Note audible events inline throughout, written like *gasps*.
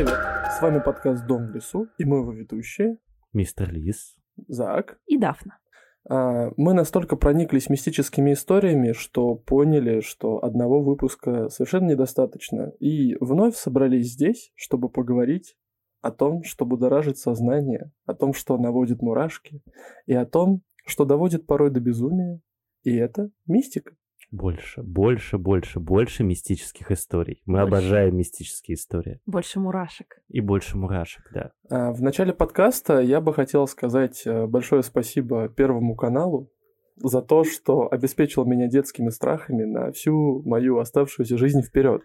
Привет! С вами подкаст «Дом в лесу» и мы его ведущие Мистер Лис. Зак. И Дафна. А, Мы настолько прониклись мистическими историями, что поняли, что одного выпуска совершенно недостаточно. И вновь собрались здесь, чтобы поговорить о том, что будоражит сознание, о том, что наводит мурашки, и о том, что доводит порой до безумия. И это мистика. Больше, больше, больше, больше мистических историй. Мы Больше. обожаем мистические истории. Больше мурашек. И больше мурашек, да. А, В начале подкаста я бы хотел сказать э, большое спасибо Первому каналу за то, что обеспечил меня детскими страхами на всю мою оставшуюся жизнь вперед.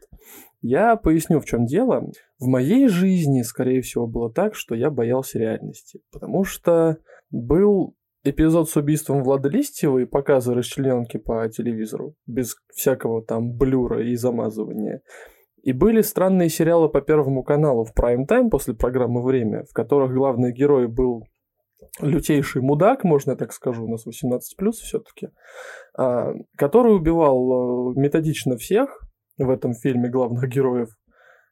Я поясню, в чем дело. В моей жизни, скорее всего, было так, что я боялся реальности, потому что был эпизод с убийством Влада Листьева и показы расчлененки по телевизору, без всякого там блюра и замазывания. И были странные сериалы по Первому каналу в прайм-тайм после программы «Время», в которых главный герой был лютейший мудак, можно я так скажу, у нас 18+, все-таки, который убивал э, методично всех в этом фильме главных героев.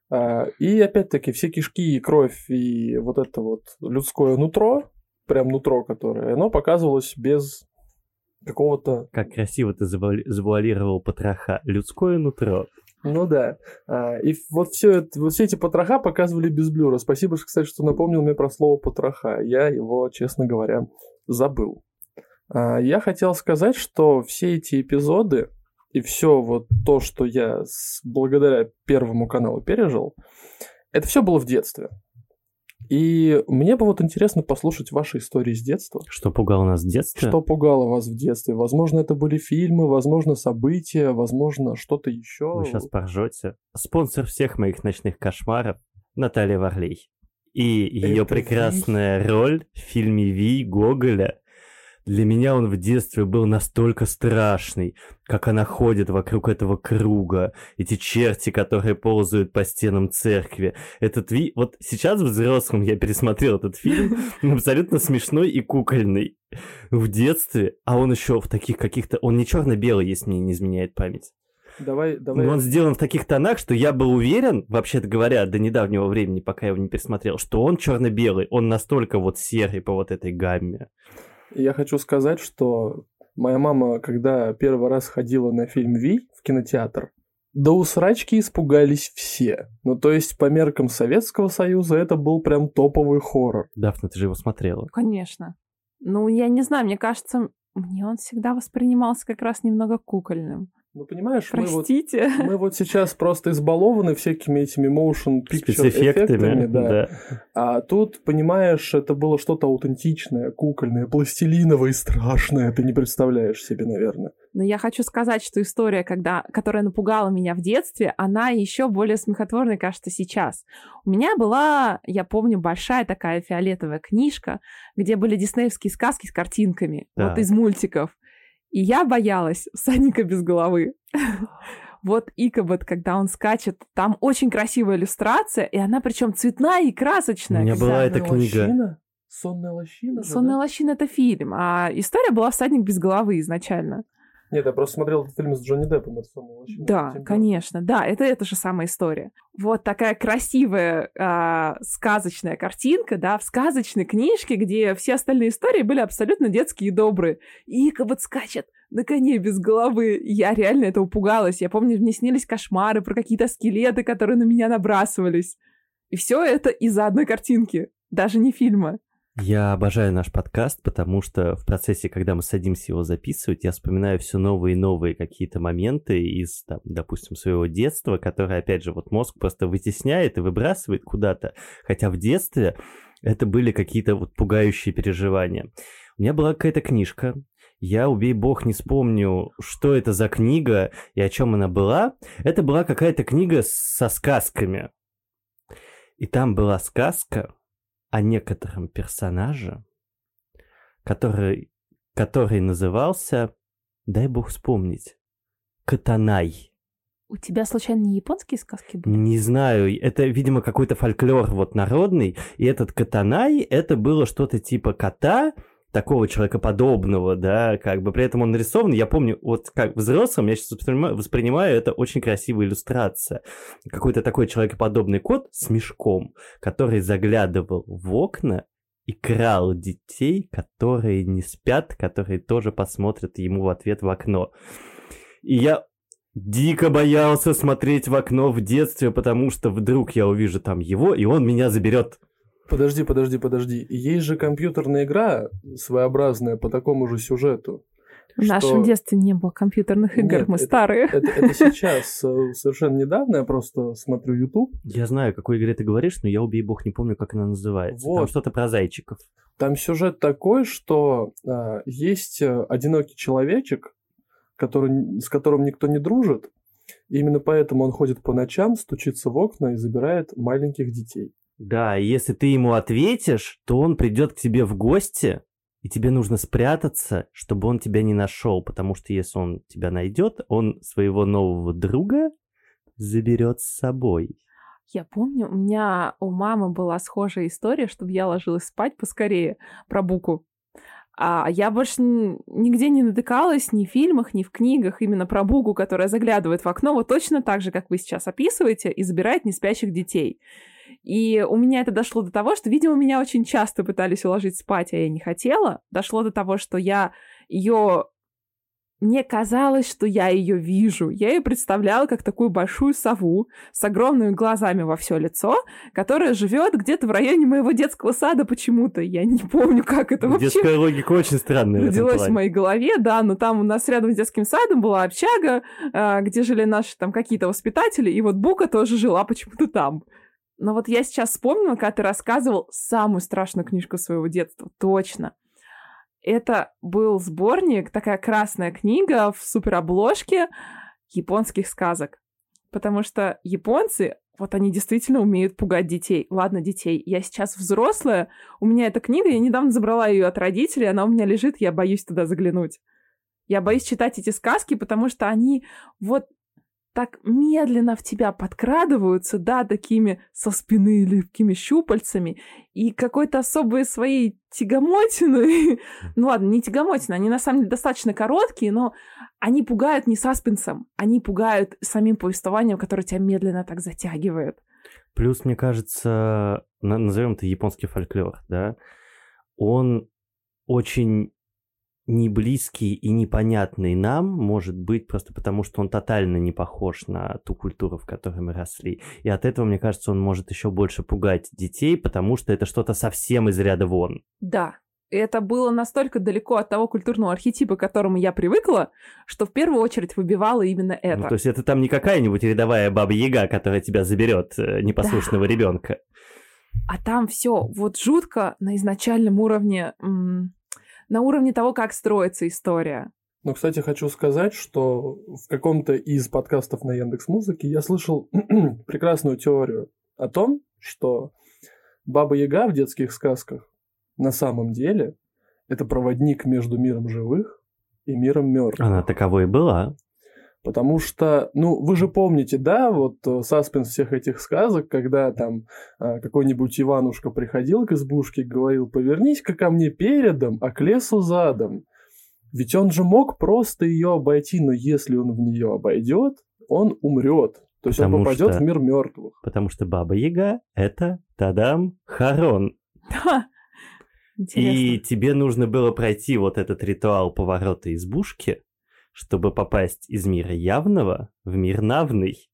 А, И опять-таки все кишки и кровь и вот это вот людское нутро, прям нутро которое, оно показывалось без какого-то Как красиво ты завуали- завуалировал потроха. Людское нутро. Ну да. А, и вот, все это, вот все эти потроха показывали без блюра. Спасибо, кстати, что напомнил мне про слово потроха. Я его, честно говоря, забыл. А, я хотел сказать, что все эти эпизоды и все вот то, что я с- благодаря Первому каналу пережил, это все было в детстве. И мне бы вот интересно послушать ваши истории с детства. Что пугало нас в детстве? Что пугало вас в детстве? Возможно, это были фильмы, возможно, события, возможно, что-то еще. Вы сейчас поржете. Спонсор всех моих ночных кошмаров Наталья Варлей. И ее Это прекрасная роль в фильме Ви Гоголя. Для меня он в детстве был настолько страшный, как она ходит вокруг этого круга, эти черти, которые ползают по стенам церкви. Этот Ви... Вот сейчас взрослым я пересмотрел этот фильм, *laughs* он абсолютно смешной и кукольный. В детстве, а он еще в таких каких-то... Он не черно-белый, если мне не изменяет память. Давай, давай. Но он сделан в таких тонах, что я был уверен, вообще-то говоря, до недавнего времени, пока я его не пересмотрел, что он черно-белый, он настолько вот серый по вот этой гамме. Я хочу сказать, что моя мама, когда первый раз ходила на фильм Ви в кинотеатр, до усрачки испугались все. Ну, то есть, по меркам Советского Союза, это был прям топовый хоррор. Дафна, ты же его смотрела. Конечно. Ну, я не знаю, мне кажется, мне он всегда воспринимался как раз немного кукольным. Ну, понимаешь, мы вот, Простите. мы вот сейчас просто избалованы всякими этими motion picture эффектами, да. да. А тут, понимаешь, это было что-то аутентичное, кукольное, пластилиновое и страшное. Ты не представляешь себе, наверное. Но я хочу сказать, что история, когда, которая напугала меня в детстве, она еще более смехотворной, кажется, сейчас. У меня была, я помню, большая такая фиолетовая книжка, где были диснеевские сказки с картинками, вот Так. из мультиков. И я боялась *laughs* всадника без головы. *gasps* Вот Икобот, когда он скачет, там очень красивая иллюстрация, и она причем цветная и красочная. У меня была эта книга. Сонная лощина? «Сонная да? лощина» — это фильм, а история была «Всадник без головы» изначально. Нет, я просто смотрел этот фильм с Джонни Деппом, это «Сонная лощина». Да, конечно, да, это эта же самая история. Вот такая красивая а, сказочная картинка, да, в сказочной книжке, где все остальные истории были абсолютно детские и добрые. И вот скачет на коне без головы. Я реально это упугалась. Я помню, мне снились кошмары про какие-то скелеты, которые на меня набрасывались. И все это из-за одной картинки, даже не фильма. Я обожаю наш подкаст, потому что в процессе, когда мы садимся его записывать, я вспоминаю все новые и новые какие-то моменты из, там, допустим, своего детства, которые, опять же, вот мозг просто вытесняет и выбрасывает куда-то. Хотя в детстве это были какие-то вот пугающие переживания. У меня была какая-то книжка, я, убей бог, не вспомню, что это за книга и о чем она была. Это была какая-то книга со сказками. И там была сказка о некотором персонаже, который, который назывался, дай бог вспомнить, Катанай. У тебя, случайно, не японские сказки были? Не знаю, это, видимо, какой-то фольклор вот народный, и этот Катанай, это было что-то типа кота, такого человекоподобного, да, как бы при этом он нарисован, я помню, вот как взрослым, я сейчас воспринимаю, воспринимаю это очень красивая иллюстрация. Какой-то такой человекоподобный кот с мешком, который заглядывал в окна и крал детей, которые не спят, которые тоже посмотрят ему в ответ в окно. И я дико боялся смотреть в окно в детстве, потому что вдруг я увижу там его, и он меня заберет. Подожди, подожди, подожди. Есть же компьютерная игра своеобразная по такому же сюжету. В что... нашем детстве не было компьютерных игр, Нет, мы это, старые. Это, это сейчас э, совершенно недавно, я просто смотрю YouTube. Я знаю, о какой игре ты говоришь, но я, убей бог, не помню, как она называется. Вот. Там что-то про зайчиков. Там сюжет такой, что а, есть э, одинокий человечек, который, с которым никто не дружит, и именно поэтому он ходит по ночам, стучится в окна и забирает маленьких детей. Да, и если ты ему ответишь, то он придет к тебе в гости, и тебе нужно спрятаться, чтобы он тебя не нашел, потому что если он тебя найдет, он своего нового друга заберет с собой. Я помню, у меня у мамы была схожая история, чтобы я ложилась спать поскорее про Буку. А я больше нигде не натыкалась, ни в фильмах, ни в книгах, именно про Бугу, которая заглядывает в окно, вот точно так же, как вы сейчас описываете, и забирает неспящих детей. И у меня это дошло до того, что, видимо, меня очень часто пытались уложить спать, а я не хотела. Дошло до того, что я ее мне казалось, что я ее вижу. Я ее представляла как такую большую сову с огромными глазами во все лицо, которая живет где-то в районе моего детского сада почему-то. Я не помню, как это вообще. Детская логика очень странная. Родилась в, в моей голове, да, но там у нас рядом с детским садом была общага, а, где жили наши там какие-то воспитатели, и вот Бука тоже жила почему-то там. Но вот я сейчас вспомнила, когда ты рассказывал самую страшную книжку своего детства. Точно. Это был сборник, такая красная книга в суперобложке японских сказок. Потому что японцы, вот они действительно умеют пугать детей. Ладно, детей. Я сейчас взрослая, у меня эта книга, я недавно забрала ее от родителей, она у меня лежит, я боюсь туда заглянуть. Я боюсь читать эти сказки, потому что они вот так медленно в тебя подкрадываются, да, такими со спины липкими щупальцами, и какой-то особой своей тягомотиной, *laughs* ну ладно, не тягомотина, они на самом деле достаточно короткие, но они пугают не саспенсом, они пугают самим повествованием, которое тебя медленно так затягивает. Плюс, мне кажется, назовем это японский фольклор, да, он очень не близкий и непонятный нам, может быть, просто потому, что он тотально не похож на ту культуру, в которой мы росли. И от этого, мне кажется, он может еще больше пугать детей, потому что это что-то совсем из ряда вон. Да, это было настолько далеко от того культурного архетипа, к которому я привыкла, что в первую очередь выбивало именно это. Ну, то есть это там не какая-нибудь рядовая баба-яга, которая тебя заберет, э, непослушного да. ребенка. А там все вот жутко на изначальном уровне м- на уровне того, как строится история. Ну, кстати, хочу сказать, что в каком-то из подкастов на Яндекс Музыке я слышал *clears throat* прекрасную теорию о том, что Баба Яга в детских сказках на самом деле это проводник между миром живых и миром мертвых. Она таковой была. Потому что, ну, вы же помните, да, вот э, саспенс всех этих сказок, когда там а, какой-нибудь Иванушка приходил к избушке и говорил, повернись-ка ко мне передом, а к лесу задом. Ведь он же мог просто ее обойти, но если он в нее обойдет, он умрет. То есть потому он попадет что, в мир мертвых. Потому что Баба Яга это Тадам Харон. Да. И тебе нужно было пройти вот этот ритуал поворота избушки, чтобы попасть из мира явного в мир навный,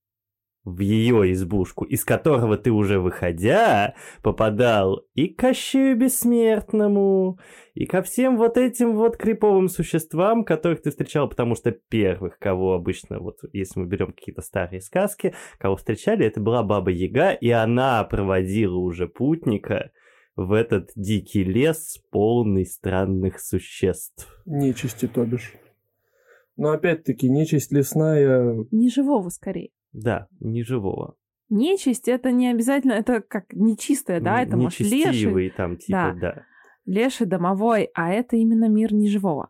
в ее избушку, из которого ты уже выходя попадал и к Кощею Бессмертному, и ко всем вот этим вот криповым существам, которых ты встречал, потому что первых, кого обычно, вот если мы берем какие-то старые сказки, кого встречали, это была Баба Яга, и она проводила уже путника в этот дикий лес, полный странных существ. Нечисти, то бишь. Но опять-таки, нечисть лесная... Не живого, скорее. Да, не живого. Нечисть это не обязательно, это как нечистое, да, это может леший. там, типа, да. да. Леший, домовой, а это именно мир неживого.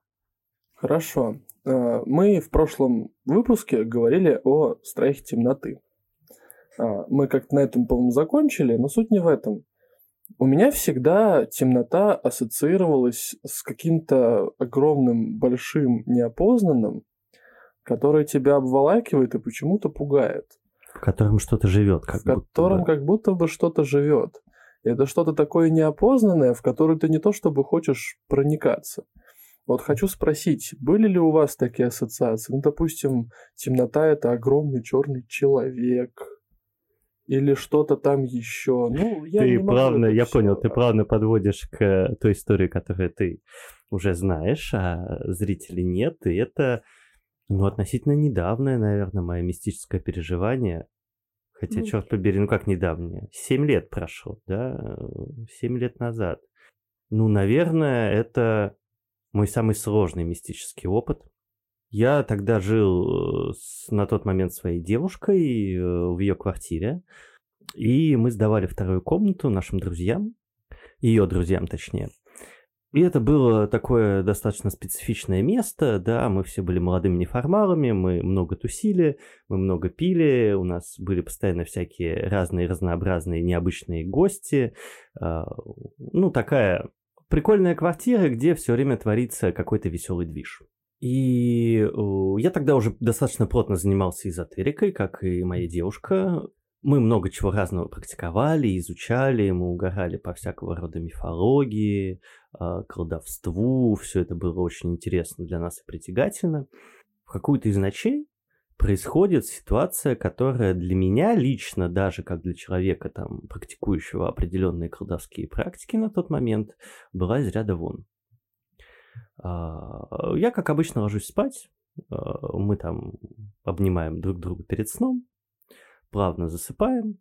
Хорошо. Э, мы в прошлом выпуске говорили о страхе темноты. А, мы как-то на этом, по-моему, закончили, но суть не в этом. У меня всегда темнота ассоциировалась с каким-то огромным, большим, неопознанным, который тебя обволакивает и почему-то пугает. В котором что-то живет. Как в котором как будто бы что-то живет. Это что-то такое неопознанное, в которое ты не то чтобы хочешь проникаться. Вот хочу спросить, были ли у вас такие ассоциации? Ну, допустим, темнота это огромный черный человек, или что-то там еще. Ну, я ты не плавно, я все, понял, ты плавно подводишь к той истории, которую ты уже знаешь, а зрителей нет, и это ну, относительно недавнее, наверное, мое мистическое переживание. Хотя, ну, черт побери, ну как недавнее? Семь лет прошло, да? Семь лет назад. Ну, наверное, это мой самый сложный мистический опыт. Я тогда жил э, с, на тот момент своей девушкой э, в ее квартире, и мы сдавали вторую комнату нашим друзьям, ее друзьям точнее. И это было такое достаточно специфичное место, да, мы все были молодыми неформалами, мы много тусили, мы много пили, у нас были постоянно всякие разные разнообразные необычные гости, а, ну, такая прикольная квартира, где все время творится какой-то веселый движ. И я тогда уже достаточно плотно занимался эзотерикой, как и моя девушка. Мы много чего разного практиковали, изучали, мы угорали по всякого рода мифологии, а, колдовству. Все это было очень интересно для нас и притягательно. В какую-то из ночей происходит ситуация, которая для меня лично, даже как для человека, там, практикующего определенные колдовские практики на тот момент, была из ряда вон. А, я, как обычно, ложусь спать. А, мы там обнимаем друг друга перед сном, плавно засыпаем.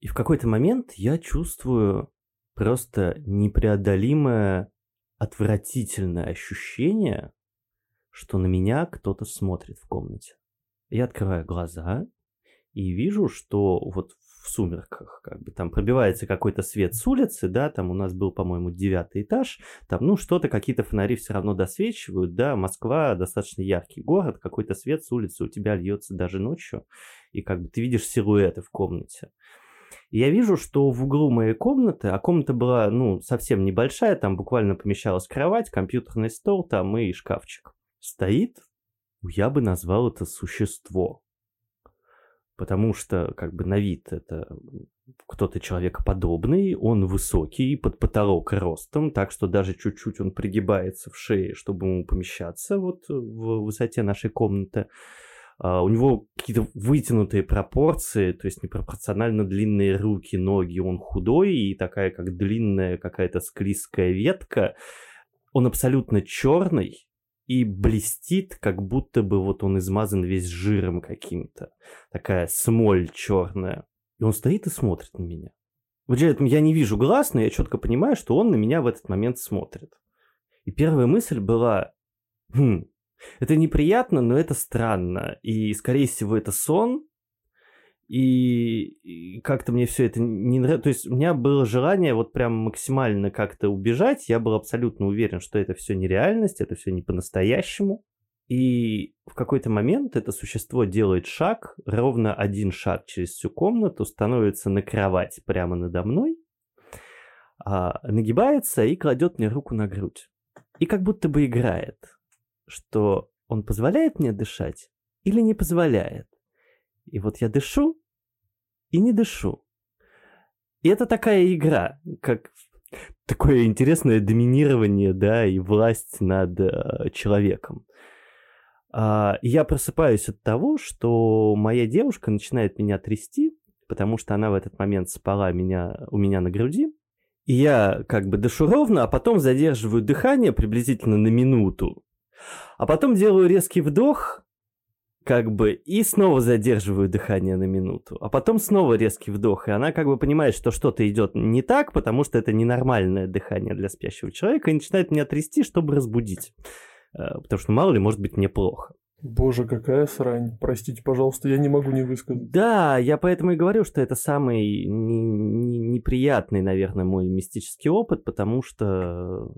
И в какой-то момент я чувствую просто непреодолимое, отвратительное ощущение, что на меня кто-то смотрит в комнате. Я открываю глаза и вижу, что вот в сумерках, как бы там пробивается какой-то свет с улицы, да, там у нас был, по-моему, девятый этаж, там, ну, что-то, какие-то фонари все равно досвечивают, да, Москва достаточно яркий город, какой-то свет с улицы у тебя льется даже ночью, и как бы ты видишь силуэты в комнате. И я вижу, что в углу моей комнаты, а комната была, ну, совсем небольшая, там буквально помещалась кровать, компьютерный стол там и шкафчик. Стоит, я бы назвал это существо потому что как бы на вид это кто-то человекоподобный, он высокий, под потолок ростом, так что даже чуть-чуть он пригибается в шее, чтобы ему помещаться вот в высоте нашей комнаты. Uh, у него какие-то вытянутые пропорции, то есть непропорционально длинные руки, ноги, он худой и такая как длинная какая-то склизкая ветка. Он абсолютно черный, и блестит, как будто бы вот он измазан весь жиром каким-то. Такая смоль черная. И он стоит и смотрит на меня. Вот я не вижу глаз, но я четко понимаю, что он на меня в этот момент смотрит. И первая мысль была, хм, это неприятно, но это странно. И, скорее всего, это сон, и, и как-то мне все это не нравится. То есть у меня было желание вот прям максимально как-то убежать. Я был абсолютно уверен, что это все нереальность, это все не по-настоящему. И в какой-то момент это существо делает шаг, ровно один шаг через всю комнату, становится на кровать прямо надо мной, а, нагибается и кладет мне руку на грудь. И как будто бы играет, что он позволяет мне дышать или не позволяет. И вот я дышу и не дышу. И это такая игра, как такое интересное доминирование, да, и власть над э, человеком. А, я просыпаюсь от того, что моя девушка начинает меня трясти, потому что она в этот момент спала меня, у меня на груди. И я как бы дышу ровно, а потом задерживаю дыхание приблизительно на минуту. А потом делаю резкий вдох, как бы, и снова задерживаю дыхание на минуту, а потом снова резкий вдох, и она как бы понимает, что что-то идет не так, потому что это ненормальное дыхание для спящего человека, и начинает меня трясти, чтобы разбудить, э, потому что мало ли, может быть, мне плохо. Боже, какая срань. Простите, пожалуйста, я не могу не высказать. Да, я поэтому и говорю, что это самый неприятный, наверное, мой мистический опыт, потому что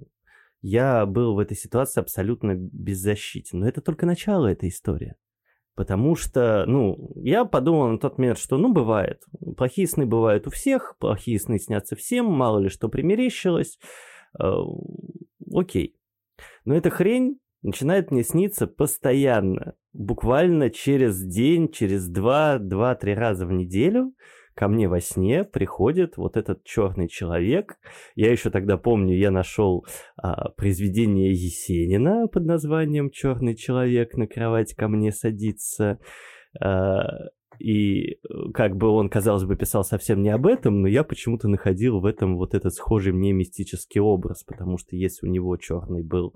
я был в этой ситуации абсолютно беззащитен. Но это только начало этой истории. Потому что, ну, я подумал на тот момент, что, ну, бывает. Плохие сны бывают у всех, плохие сны снятся всем, мало ли что примерещилось. Э, окей. Но эта хрень начинает мне сниться постоянно. Буквально через день, через два, два-три раза в неделю ко мне во сне приходит вот этот черный человек. Я еще тогда помню, я нашел а, произведение Есенина под названием Черный человек на кровать ко мне садится. А, и э, как бы он, казалось бы, писал совсем не об этом, но я почему-то находил в этом вот этот схожий мне мистический образ, потому что если у него черный был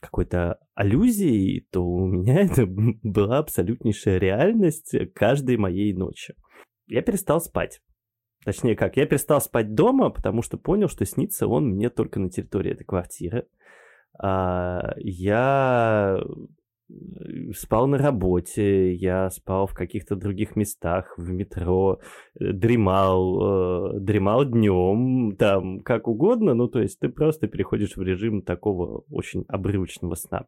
какой-то аллюзией, то у меня *laughs* это была абсолютнейшая реальность каждой моей ночи. Я перестал спать. Точнее как, я перестал спать дома, потому что понял, что снится он мне только на территории этой квартиры. А, я спал на работе, я спал в каких-то других местах, в метро, э, дремал, э, дремал днем, там, как угодно, ну, то есть ты просто переходишь в режим такого очень обрывочного сна.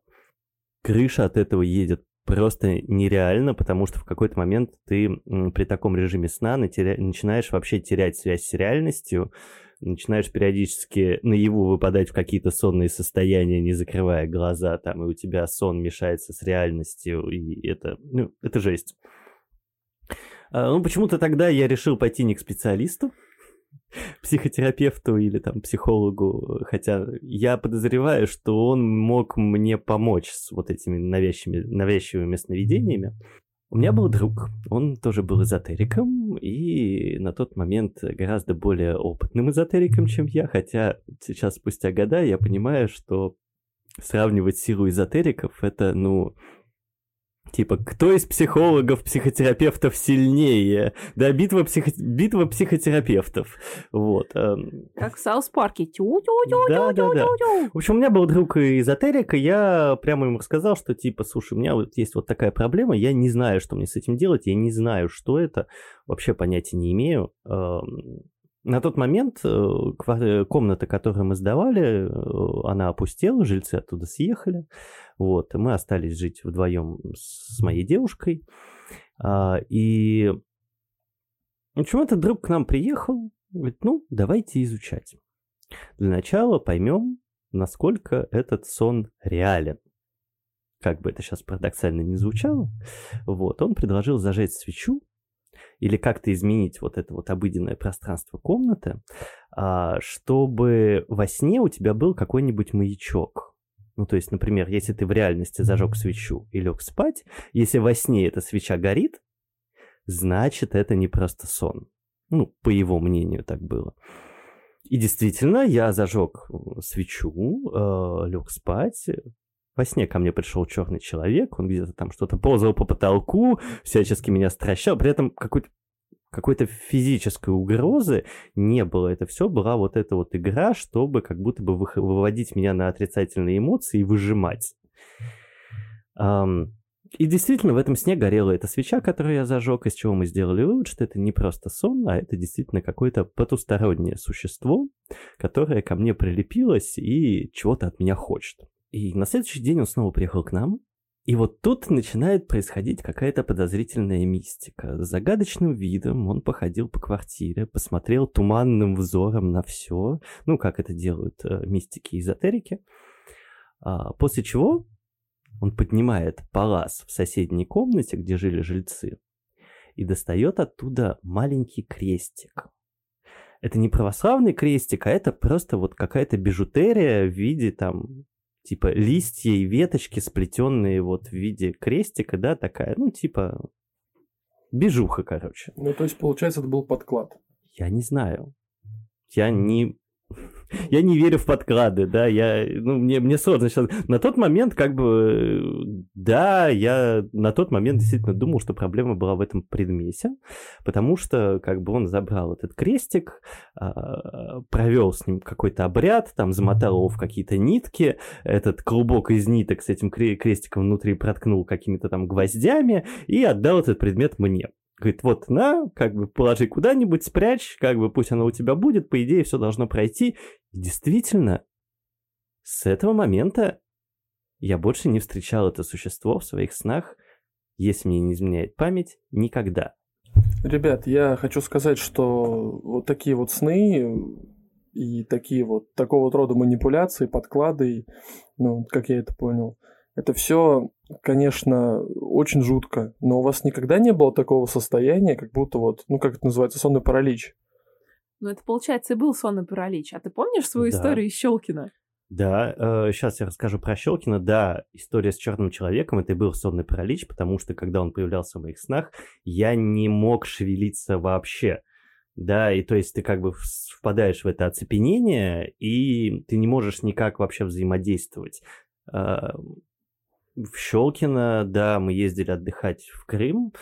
Крыша от этого едет просто нереально, потому что в какой-то момент ты при таком режиме сна начинаешь вообще терять связь с реальностью, начинаешь периодически наяву выпадать в какие-то сонные состояния, не закрывая глаза, там, и у тебя сон мешается с реальностью, и это, ну, это жесть. А, ну, почему-то тогда я решил пойти не к специалисту, психотерапевту или там психологу, хотя я подозреваю, что он мог мне помочь с вот этими навязчивыми, навязчивыми сновидениями. У меня был друг, он тоже был эзотериком, и на тот момент гораздо более опытным эзотериком, чем я, хотя сейчас, спустя года, я понимаю, что сравнивать силу эзотериков — это, ну, Типа, кто из психологов, психотерапевтов сильнее? Да, битва, психо... битва психотерапевтов. Вот. Эм. Как в Саус Парке. Да, да, да. В общем, у меня был друг эзотерик, и я прямо ему сказал, что типа, слушай, у меня вот есть вот такая проблема, я не знаю, что мне с этим делать, я не знаю, что это, вообще понятия не имею. На тот момент э, комната, которую мы сдавали, э, она опустела, жильцы оттуда съехали. Вот, мы остались жить вдвоем с моей девушкой. А, и в этот друг к нам приехал, говорит, ну, давайте изучать. Для начала поймем, насколько этот сон реален. Как бы это сейчас парадоксально не звучало. Вот, он предложил зажечь свечу или как-то изменить вот это вот обыденное пространство комнаты, а, чтобы во сне у тебя был какой-нибудь маячок. Ну, то есть, например, если ты в реальности зажег свечу и лег спать, если во сне эта свеча горит, значит, это не просто сон. Ну, по его мнению так было. И действительно, я зажег свечу, э, лег спать, во сне ко мне пришел черный человек, он где-то там что-то ползал по потолку, всячески меня стращал, при этом какой-то какой-то физической угрозы не было. Это все была вот эта вот игра, чтобы как будто бы выводить меня на отрицательные эмоции и выжимать. Um, и действительно, в этом сне горела эта свеча, которую я зажег, из чего мы сделали вывод, что это не просто сон, а это действительно какое-то потустороннее существо, которое ко мне прилепилось и чего-то от меня хочет. И на следующий день он снова приехал к нам. И вот тут начинает происходить какая-то подозрительная мистика. С загадочным видом он походил по квартире, посмотрел туманным взором на все, ну, как это делают э, мистики и эзотерики. А, после чего он поднимает палас в соседней комнате, где жили жильцы, и достает оттуда маленький крестик. Это не православный крестик, а это просто вот какая-то бижутерия в виде там типа листья и веточки, сплетенные вот в виде крестика, да, такая, ну, типа бежуха, короче. Ну, то есть, получается, это был подклад. Я не знаю. Я не *laughs* я не верю в подклады, да, я, ну, мне, мне сложно сейчас. На тот момент, как бы, да, я на тот момент действительно думал, что проблема была в этом предмете, потому что, как бы, он забрал этот крестик, а, провел с ним какой-то обряд, там, замотал его в какие-то нитки, этот клубок из ниток с этим крестиком внутри проткнул какими-то там гвоздями и отдал этот предмет мне. Говорит, вот, на, как бы положи куда-нибудь, спрячь, как бы пусть оно у тебя будет, по идее все должно пройти. И действительно, с этого момента я больше не встречал это существо в своих снах если мне не изменяет память, никогда. Ребят, я хочу сказать, что вот такие вот сны и такие вот такого вот рода манипуляции, подклады, ну, как я это понял, это все, конечно, очень жутко, но у вас никогда не было такого состояния, как будто вот, ну, как это называется, сонный паралич? Ну, это, получается, и был сонный паралич. А ты помнишь свою да. историю из Щелкина? Да, э, сейчас я расскажу про Щелкина. Да, история с черным человеком это и был сонный паралич, потому что когда он появлялся в моих снах, я не мог шевелиться вообще. Да, и то есть ты как бы впадаешь в это оцепенение, и ты не можешь никак вообще взаимодействовать. Э, в Щелкино, да, мы ездили отдыхать в Крым,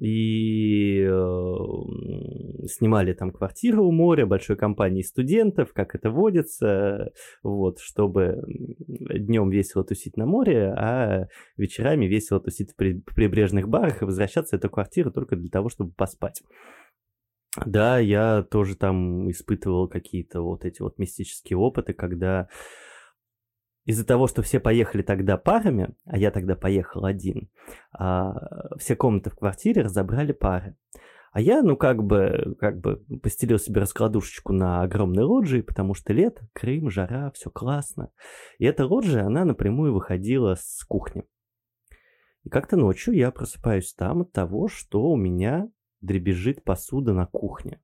и э, снимали там квартиру у моря большой компании студентов, как это водится, вот, чтобы днем весело тусить на море, а вечерами весело тусить в прибрежных барах и возвращаться в эту квартиру только для того, чтобы поспать. Да, я тоже там испытывал какие-то вот эти вот мистические опыты, когда из-за того, что все поехали тогда парами, а я тогда поехал один, а, все комнаты в квартире разобрали пары. А я, ну, как бы, как бы постелил себе раскладушечку на огромной лоджии, потому что лето, Крым, жара, все классно. И эта лоджия, она напрямую выходила с кухни. И как-то ночью я просыпаюсь там от того, что у меня дребезжит посуда на кухне.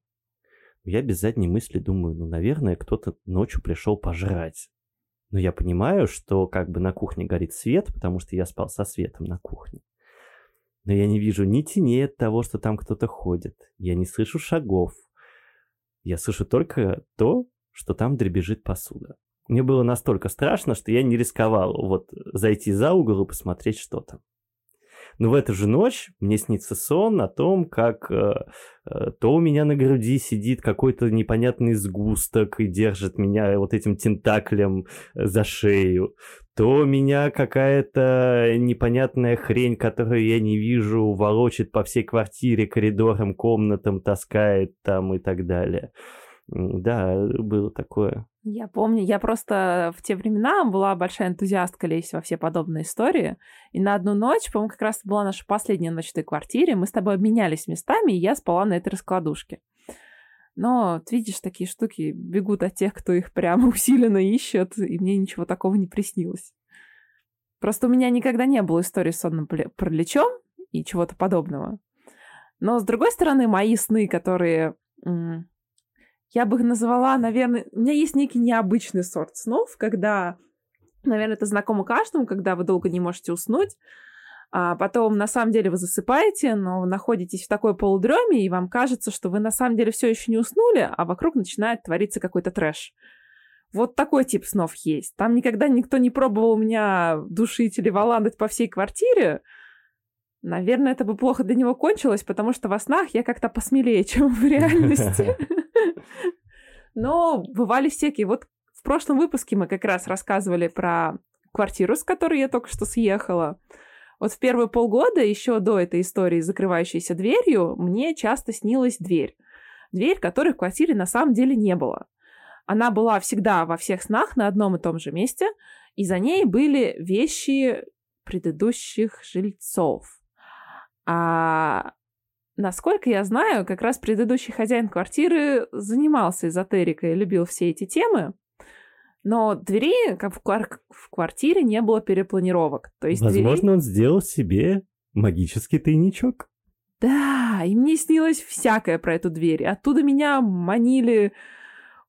Я без задней мысли думаю, ну, наверное, кто-то ночью пришел пожрать. Но я понимаю, что как бы на кухне горит свет, потому что я спал со светом на кухне. Но я не вижу ни теней от того, что там кто-то ходит. Я не слышу шагов. Я слышу только то, что там дребезжит посуда. Мне было настолько страшно, что я не рисковал вот зайти за угол и посмотреть, что там. Но в эту же ночь мне снится сон о том, как э, э, то у меня на груди сидит какой-то непонятный сгусток и держит меня вот этим тентаклем э, за шею, то меня какая-то непонятная хрень, которую я не вижу, волочит по всей квартире, коридорам, комнатам, таскает там и так далее. Да, было такое. Я помню, я просто в те времена была большая энтузиастка лезть во все подобные истории. И на одну ночь, по-моему, как раз была наша последняя ночь в той квартире, мы с тобой обменялись местами, и я спала на этой раскладушке. Но, ты видишь, такие штуки бегут от тех, кто их прямо *laughs* усиленно ищет, и мне ничего такого не приснилось. Просто у меня никогда не было истории с сонным параличом и чего-то подобного. Но, с другой стороны, мои сны, которые я бы их назвала, наверное... У меня есть некий необычный сорт снов, когда, наверное, это знакомо каждому, когда вы долго не можете уснуть, а потом на самом деле вы засыпаете, но находитесь в такой полудреме, и вам кажется, что вы на самом деле все еще не уснули, а вокруг начинает твориться какой-то трэш. Вот такой тип снов есть. Там никогда никто не пробовал меня душить или валандать по всей квартире. Наверное, это бы плохо для него кончилось, потому что во снах я как-то посмелее, *laughs* чем в реальности. *laughs* Но бывали всякие. Вот в прошлом выпуске мы как раз рассказывали про квартиру, с которой я только что съехала. Вот в первые полгода, еще до этой истории закрывающейся дверью, мне часто снилась дверь. Дверь, которой в квартире на самом деле не было. Она была всегда во всех снах на одном и том же месте, и за ней были вещи предыдущих жильцов. А Насколько я знаю, как раз предыдущий хозяин квартиры занимался эзотерикой, любил все эти темы. Но двери, как в, квар- в квартире, не было перепланировок. То есть Возможно, двери... он сделал себе магический тайничок. Да, и мне снилось всякое про эту дверь. Оттуда меня манили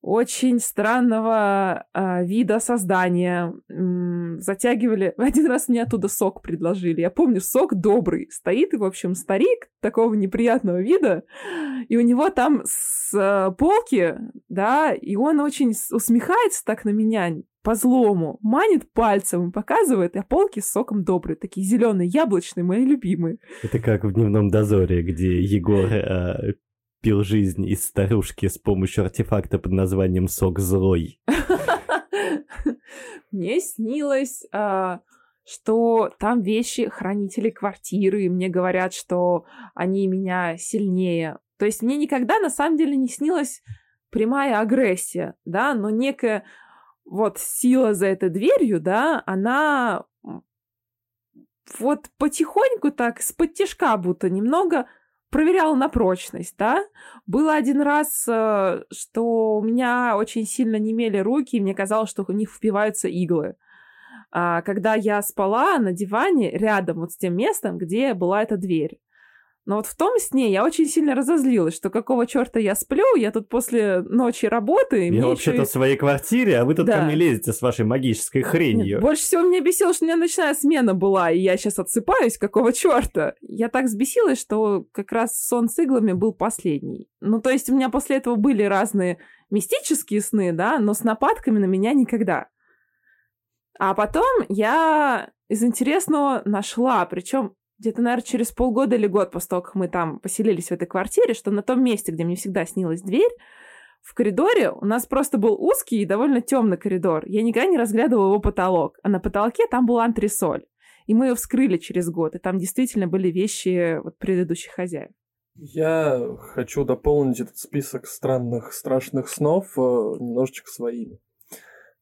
очень странного э, вида создания. М-м, затягивали. *laughs* Один раз мне оттуда сок предложили. Я помню, сок добрый. Стоит, и, в общем, старик такого неприятного вида, и у него там с э, полки, да, и он очень усмехается так на меня по-злому, манит пальцем и показывает, а полки с соком добрые, такие зеленые, яблочные, мои любимые. Это как в дневном дозоре, где Егор э, пил жизнь из старушки с помощью артефакта под названием «Сок злой». *laughs* Мне снилось, а, что там вещи хранителей квартиры, и мне говорят, что они меня сильнее. То есть мне никогда на самом деле не снилась прямая агрессия, да, но некая вот сила за этой дверью, да, она вот потихоньку так, с подтяжка будто немного проверяла на прочность, да. Было один раз, э, что у меня очень сильно немели руки, и мне казалось, что в них впиваются иглы. А, когда я спала на диване рядом вот с тем местом, где была эта дверь. Но вот в том сне я очень сильно разозлилась, что какого черта я сплю, я тут после ночи работы... Я вообще-то и... в своей квартире, а вы тут да. ко мне лезете с вашей магической хренью. Нет, больше всего меня бесило, что у меня ночная смена была, и я сейчас отсыпаюсь, какого черта? Я так взбесилась, что как раз сон с иглами был последний. Ну, то есть у меня после этого были разные мистические сны, да, но с нападками на меня никогда. А потом я из интересного нашла, причем где-то, наверное, через полгода или год после того, как мы там поселились в этой квартире, что на том месте, где мне всегда снилась дверь, в коридоре у нас просто был узкий и довольно темный коридор. Я никогда не разглядывала его потолок, а на потолке там был антресоль. И мы ее вскрыли через год, и там действительно были вещи вот, предыдущих хозяев. Я хочу дополнить этот список странных, страшных снов э, немножечко своими.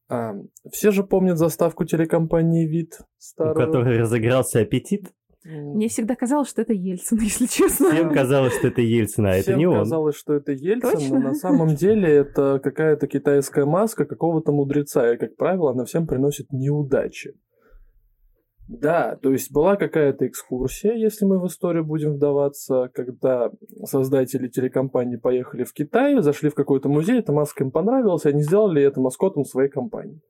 А, все же помнят заставку телекомпании «Вид» старую. У которой разыгрался аппетит? Мне всегда казалось, что это Ельцин, *laughs* если честно. Всем казалось, что это Ельцин, а это не он. казалось, что это Ельцин, Точно? но на самом деле это какая-то китайская маска какого-то мудреца, и, как правило, она всем приносит неудачи. Да, то есть была какая-то экскурсия, если мы в историю будем вдаваться, когда создатели телекомпании поехали в Китай, зашли в какой-то музей, эта маска им понравилась, и они сделали это маскотом своей компании.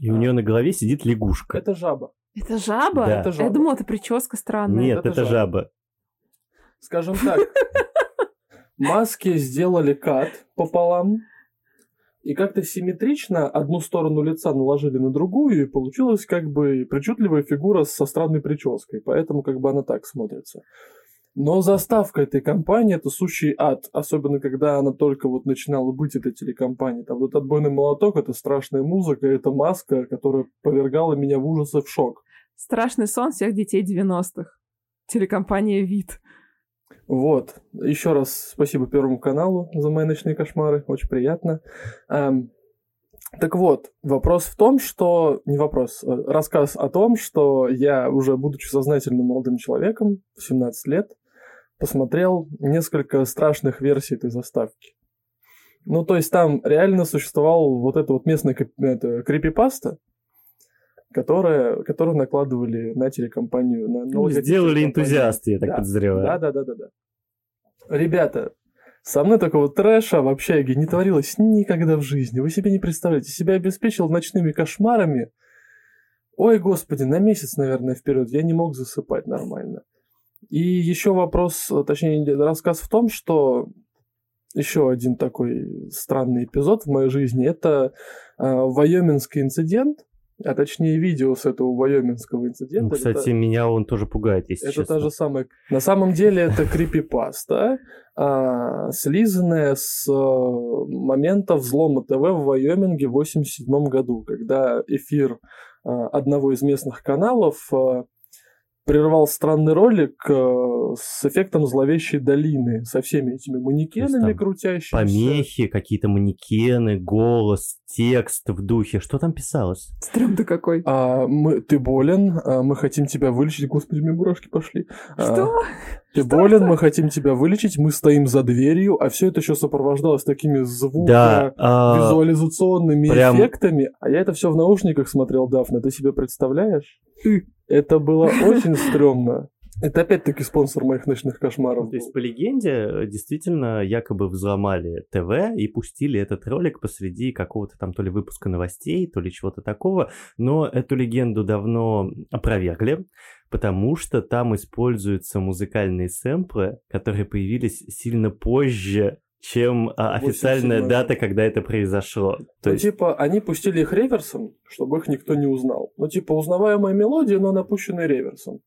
И у нее на голове сидит лягушка. Это жаба. Это жаба? Да. Это жаба. Я думала, это прическа странная. Нет, это, это жаба. жаба. Скажем так, маски сделали кат пополам, и как-то симметрично одну сторону лица наложили на другую, и получилась как бы причудливая фигура со странной прической, поэтому как бы она так смотрится. Но заставка этой компании это сущий ад, особенно когда она только вот начинала быть этой телекомпанией. Там вот отбойный молоток, это страшная музыка, это маска, которая повергала меня в ужас и в шок. Страшный сон всех детей 90-х. Телекомпания «Вид». Вот. Еще раз спасибо Первому каналу за мои ночные кошмары. Очень приятно. Эм, так вот, вопрос в том, что... Не вопрос, э, рассказ о том, что я, уже будучи сознательным молодым человеком, в 17 лет, посмотрел несколько страшных версий этой заставки. Ну, то есть там реально существовал вот это вот местная это, крипипаста, которая, которую накладывали на телекомпанию. На, ну, сделали энтузиасты, я так да. подозреваю. Да, да, да, да, да. Ребята, со мной такого трэша в общаге не творилось никогда в жизни. Вы себе не представляете. Себя обеспечил ночными кошмарами. Ой, господи, на месяц, наверное, вперед. Я не мог засыпать нормально. И еще вопрос, точнее, рассказ в том, что еще один такой странный эпизод в моей жизни. Это э, Вайоминский инцидент, а точнее видео с этого вайоминского инцидента. Ну, кстати, это, меня он тоже пугает, если Это честно. та же самая... На самом деле это крипипаста, а, слизанная с а, момента взлома ТВ в Вайоминге в 87 году, когда эфир а, одного из местных каналов а, прервал странный ролик э, с эффектом зловещей долины, со всеми этими манекенами крутящимися. Помехи, какие-то манекены, голос, текст в духе. Что там писалось? Стрём-то какой. А, мы, ты болен, а, мы хотим тебя вылечить. Господи, мне мурашки пошли. А, Что? А, ты Что болен, это? мы хотим тебя вылечить, мы стоим за дверью, а все это еще сопровождалось такими звуковизуализационными да, прям... эффектами. А я это все в наушниках смотрел, Дафна, ты себе представляешь? Это было очень стрёмно. Это опять-таки спонсор моих ночных кошмаров. То есть, по легенде, действительно, якобы взломали ТВ и пустили этот ролик посреди какого-то там то ли выпуска новостей, то ли чего-то такого. Но эту легенду давно опровергли, потому что там используются музыкальные сэмплы, которые появились сильно позже чем а, официальная дата, когда это произошло. То ну, есть... типа, они пустили их реверсом, чтобы их никто не узнал. Ну, типа, узнаваемая мелодия, но она пущена реверсом.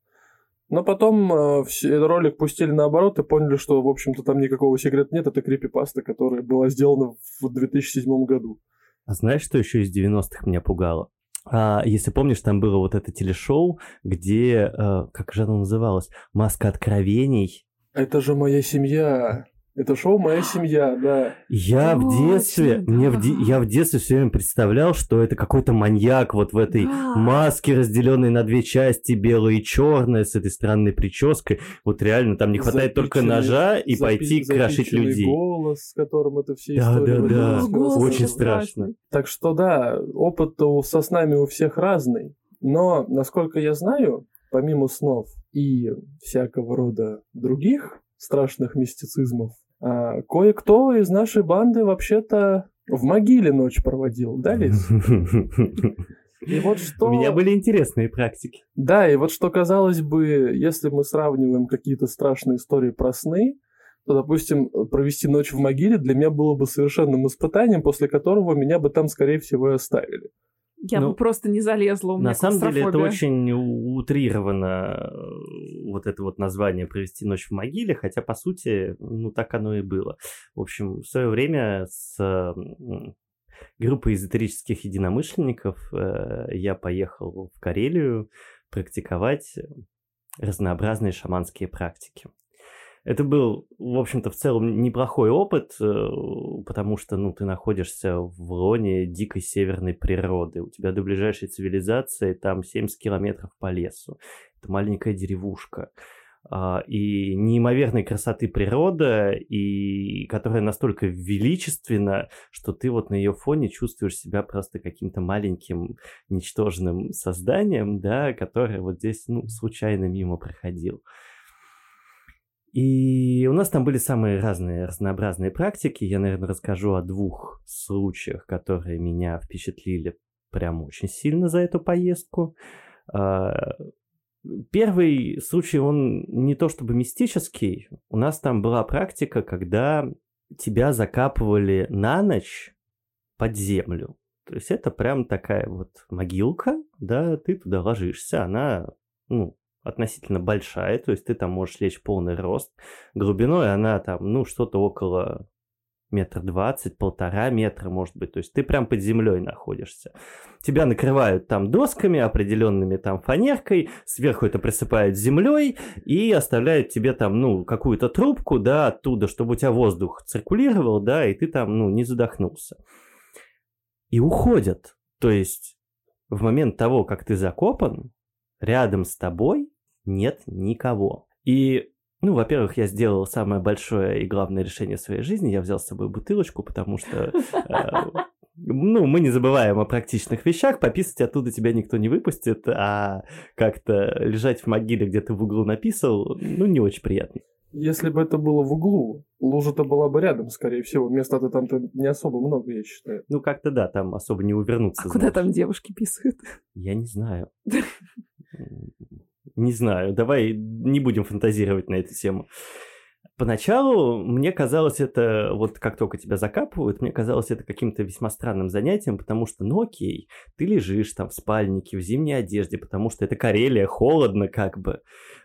Но потом э, ролик пустили наоборот и поняли, что, в общем-то, там никакого секрета нет. Это крипипаста, которая была сделана в 2007 году. А знаешь, что еще из 90-х меня пугало? А, если помнишь, там было вот это телешоу, где, э, как же оно называлось, «Маска откровений». Это же моя семья. Это шоу «Моя семья», да. Я в детстве, мне в де- да. я в детстве все время представлял, что это какой-то маньяк вот в этой Да. маске, разделенной на две части, белая и черная, с этой странной прической. Вот реально, там не хватает только ножа и Запи- пойти крошить людей. голос, с которым это все Да, истории да, да. Голос Очень страшно. Так что да, опыт со снами у всех разный. Но, насколько я знаю, помимо снов и всякого рода других страшных мистицизмов, кое-кто из нашей банды вообще-то в могиле ночь проводил, да, Лиз? *laughs* И вот что... У меня были интересные практики. Да, и вот что казалось бы, если мы сравниваем какие-то страшные истории про сны, то, допустим, провести ночь в могиле для меня было бы совершенным испытанием, после которого меня бы там, скорее всего, и оставили. Я Ну, бы просто не залезла, у меня На самом деле это очень утрировано, э, вот это вот название «Провести ночь в могиле», хотя, по сути, ну, так оно и было. В общем, в свое время с группой эзотерических единомышленников э, я поехал в Карелию практиковать разнообразные шаманские практики. Это был, в общем-то, в целом неплохой опыт, э, потому что, ну, ты находишься в лоне дикой северной природы. У тебя до ближайшей цивилизации там 70 километров по лесу. Это маленькая деревушка. А, И неимоверной красоты природа, и которая настолько величественна, что ты вот на ее фоне чувствуешь себя просто каким-то маленьким ничтожным созданием, да, которое вот здесь, ну, случайно мимо проходил. И у нас там были самые разные, разнообразные практики. Я, наверное, расскажу о двух случаях, которые меня впечатлили прям очень сильно за эту поездку. А, Первый случай, он не то чтобы мистический. У нас там была практика, когда тебя закапывали на ночь под землю. То есть это прям такая вот могилка, да, ты туда ложишься, она, ну, относительно большая, то есть ты там можешь лечь полный рост. Глубиной она там, ну, что-то около метр двадцать, полтора метра, может быть. То есть ты прям под землей находишься. Тебя накрывают там досками, определенными там фанеркой, сверху это присыпают землей и оставляют тебе там, ну, какую-то трубку, да, оттуда, чтобы у тебя воздух циркулировал, да, и ты там, ну, не задохнулся. И уходят. То есть в момент того, как ты закопан, рядом с тобой нет никого. И ну, во-первых, я сделал самое большое и главное решение в своей жизни. Я взял с собой бутылочку, потому что, э, *laughs* ну, мы не забываем о практичных вещах. Пописать оттуда тебя никто не выпустит, а как-то лежать в могиле, где ты в углу написал, ну, не очень приятно. Если бы это было в углу, лужа-то была бы рядом, скорее всего. Места-то там-то не особо много, я считаю. Ну, как-то да, там особо не увернуться. А куда знаешь. там девушки писают? Я не знаю. *laughs* Не знаю, давай не будем фантазировать на эту тему. Поначалу мне казалось это, вот как только тебя закапывают, мне казалось это каким-то весьма странным занятием, потому что, ну окей, ты лежишь там в спальнике, в зимней одежде, потому что это Карелия, холодно как бы,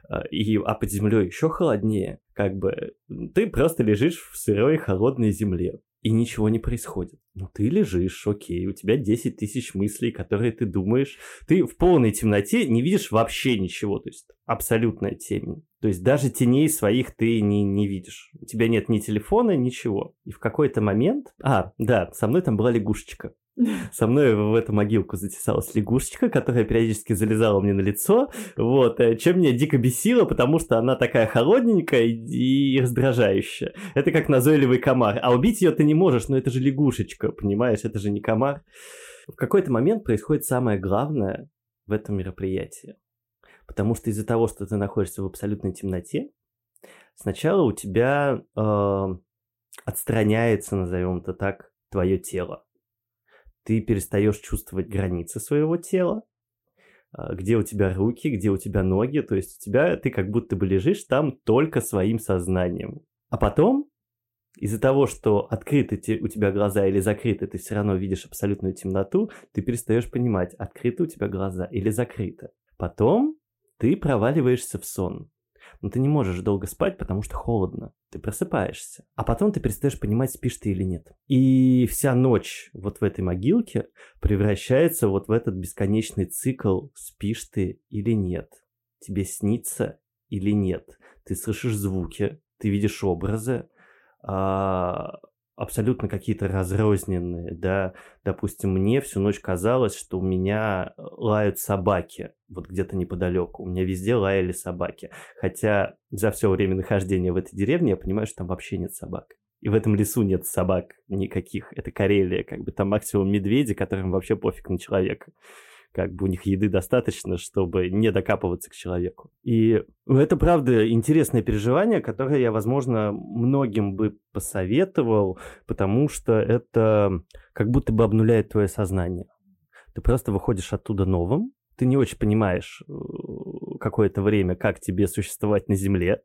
а, и, а под землей еще холоднее, как бы, ты просто лежишь в сырой холодной земле, и ничего не происходит. Ну ты лежишь, окей, у тебя 10 тысяч мыслей, которые ты думаешь, ты в полной темноте не видишь вообще ничего, то есть абсолютная темень. То есть даже теней своих ты не, не видишь. У тебя нет ни телефона, ничего. И в какой-то момент... А, да, со мной там была лягушечка. *laughs* Со мной в эту могилку затесалась лягушечка, которая периодически залезала мне на лицо, вот, э, чем меня дико бесило, потому что она такая холодненькая и, раздражающая. Это как назойливый комар. А убить ее ты не можешь, но это же лягушечка, понимаешь, это же не комар. В какой-то момент происходит самое главное в этом мероприятии. Потому что из-за того, что ты находишься в абсолютной темноте, сначала у тебя э, отстраняется, назовем это так, твое тело. Ты перестаешь чувствовать границы своего тела, а, где у тебя руки, где у тебя ноги, то есть у тебя ты как будто бы лежишь там только своим сознанием. А потом из-за того, что открыты у тебя глаза или закрыты, ты все равно видишь абсолютную темноту, ты перестаешь понимать, открыты у тебя глаза или закрыты. Потом ты проваливаешься в сон. Но ты не можешь долго спать, потому что холодно. Ты просыпаешься. А потом ты перестаешь понимать, спишь ты или нет. И вся ночь вот в этой могилке превращается вот в этот бесконечный цикл «спишь ты или нет?» Тебе снится или нет? Ты слышишь звуки, ты видишь образы, а, абсолютно какие-то разрозненные, да, допустим, мне всю ночь казалось, что у меня лают собаки, вот где-то неподалеку, у меня везде лаяли собаки, хотя за все время нахождения в этой деревне я понимаю, что там вообще нет собак. И в этом лесу нет собак никаких. Это Карелия, как бы там максимум медведи, которым вообще пофиг на человека как бы у них еды достаточно, чтобы не докапываться к человеку. И это, правда, интересное переживание, которое я, возможно, многим бы посоветовал, потому что это как будто бы обнуляет твое сознание. Ты просто выходишь оттуда новым, ты не очень понимаешь э, какое-то время, как тебе существовать на Земле,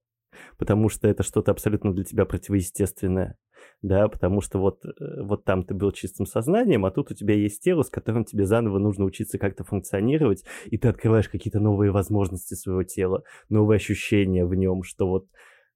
потому что это что-то абсолютно для тебя противоестественное да, потому что вот, э, вот там ты был чистым сознанием, а тут у тебя есть тело, с которым тебе заново нужно учиться как-то функционировать, и ты открываешь какие-то новые возможности своего тела, новые ощущения в нем, что вот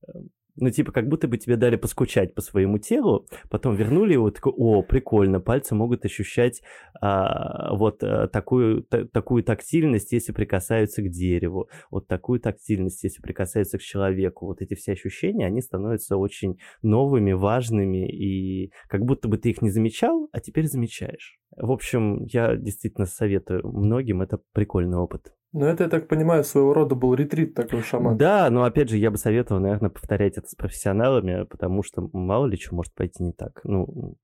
эм, ну, типа, как будто бы тебе дали поскучать по своему телу, потом вернули его, такой, о, прикольно, пальцы могут ощущать а, вот а, такую, та, такую тактильность, если прикасаются к дереву, вот такую тактильность, если прикасаются к человеку. Вот эти все ощущения, они становятся очень новыми, важными, и как будто бы ты их не замечал, а теперь замечаешь. В общем, я действительно советую многим, это прикольный опыт. Ну, это, я так понимаю, своего рода был ретрит такой шаман. Да, но опять же, я бы советовал, наверное, повторять это с профессионалами, потому что мало ли что может пойти не так. Ну,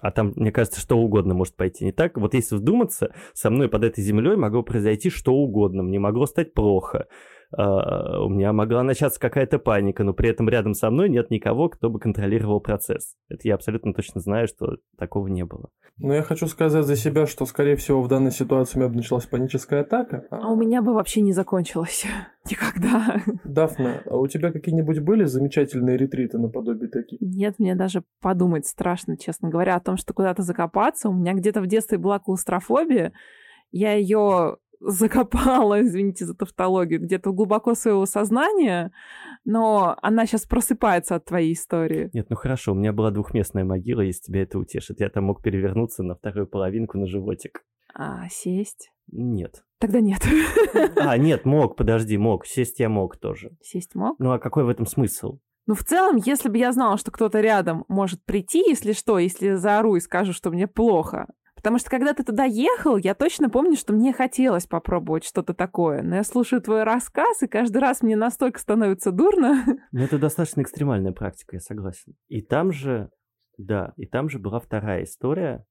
а там, мне кажется, что угодно может пойти не так. Вот если вдуматься, со мной под этой землей могло произойти что угодно. Мне могло стать плохо. Uh, у меня могла начаться какая-то паника, но при этом рядом со мной нет никого, кто бы контролировал процесс. Это я абсолютно точно знаю, что такого не было. Но я хочу сказать за себя, что, скорее всего, в данной ситуации у меня бы началась паническая атака. А у меня бы вообще не закончилась. *laughs* Никогда. Дафна, а у тебя какие-нибудь были замечательные ретриты наподобие таких? Нет, мне даже подумать страшно, честно говоря, о том, что куда-то закопаться. У меня где-то в детстве была клаустрофобия. Я ее закопала, *laughs* извините за тавтологию, где-то глубоко своего сознания, но она сейчас просыпается от твоей истории. Нет, ну хорошо, у меня была двухместная могила, если тебя это утешит. Я там мог перевернуться на вторую половинку на животик. А сесть? Нет. Тогда нет. *laughs* А, нет, мог, подожди, мог. Сесть я мог тоже. Сесть мог? Ну а какой в этом смысл? Ну, в целом, если бы я знала, что кто-то рядом может прийти, если что, если заору и скажу, что мне плохо, Потому что когда ты туда ехал, я точно помню, что мне хотелось попробовать что-то такое. Но я слушаю твой рассказ, и каждый раз мне настолько становится дурно. *laughs* Ну, это достаточно экстремальная практика, я согласен. И там же, да, и там же была вторая история,